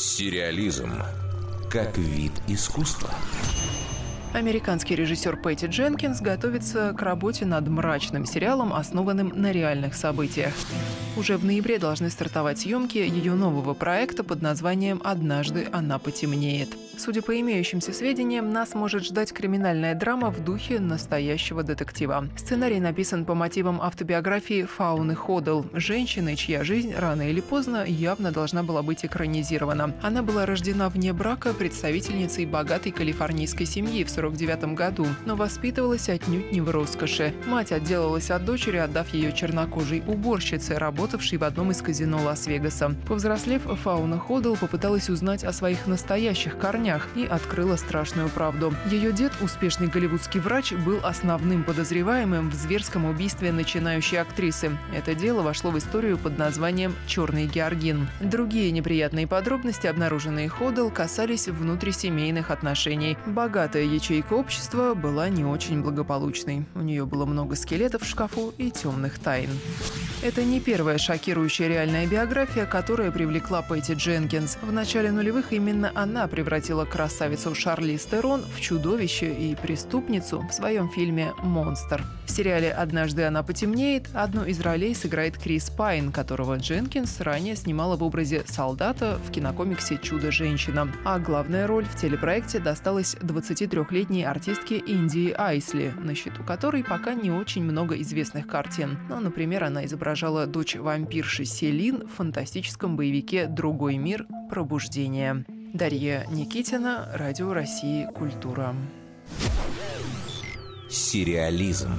Сериализм как вид искусства. Американский режиссер Пэтти Дженкинс готовится к работе над мрачным сериалом, основанным на реальных событиях. Уже в ноябре должны стартовать съемки ее нового проекта под названием «Однажды она потемнеет». Судя по имеющимся сведениям, нас может ждать криминальная драма в духе настоящего детектива. Сценарий написан по мотивам автобиографии Фауны Ходл, женщины, чья жизнь рано или поздно явно должна была быть экранизирована. Она была рождена вне брака представительницей богатой калифорнийской семьи в 49 году, но воспитывалась отнюдь не в роскоши. Мать отделалась от дочери, отдав ее чернокожей уборщице, работавшей в одном из казино Лас-Вегаса. Повзрослев, Фауна Ходл попыталась узнать о своих настоящих корнях, днях и открыла страшную правду. Ее дед, успешный голливудский врач, был основным подозреваемым в зверском убийстве начинающей актрисы. Это дело вошло в историю под названием «Черный Георгин». Другие неприятные подробности, обнаруженные Ходл, касались внутрисемейных отношений. Богатая ячейка общества была не очень благополучной. У нее было много скелетов в шкафу и темных тайн. Это не первая шокирующая реальная биография, которая привлекла Пэтти Дженкинс. В начале нулевых именно она превратила красавицу Шарли Стерон в чудовище и преступницу в своем фильме «Монстр». В сериале «Однажды она потемнеет» одну из ролей сыграет Крис Пайн, которого Дженкинс ранее снимала в образе солдата в кинокомиксе «Чудо-женщина». А главная роль в телепроекте досталась 23-летней артистке Индии Айсли, на счету которой пока не очень много известных картин. Ну, например, она изображала дочь вампирши Селин в фантастическом боевике «Другой мир. Пробуждение». Дарья Никитина, Радио России «Культура». Сериализм.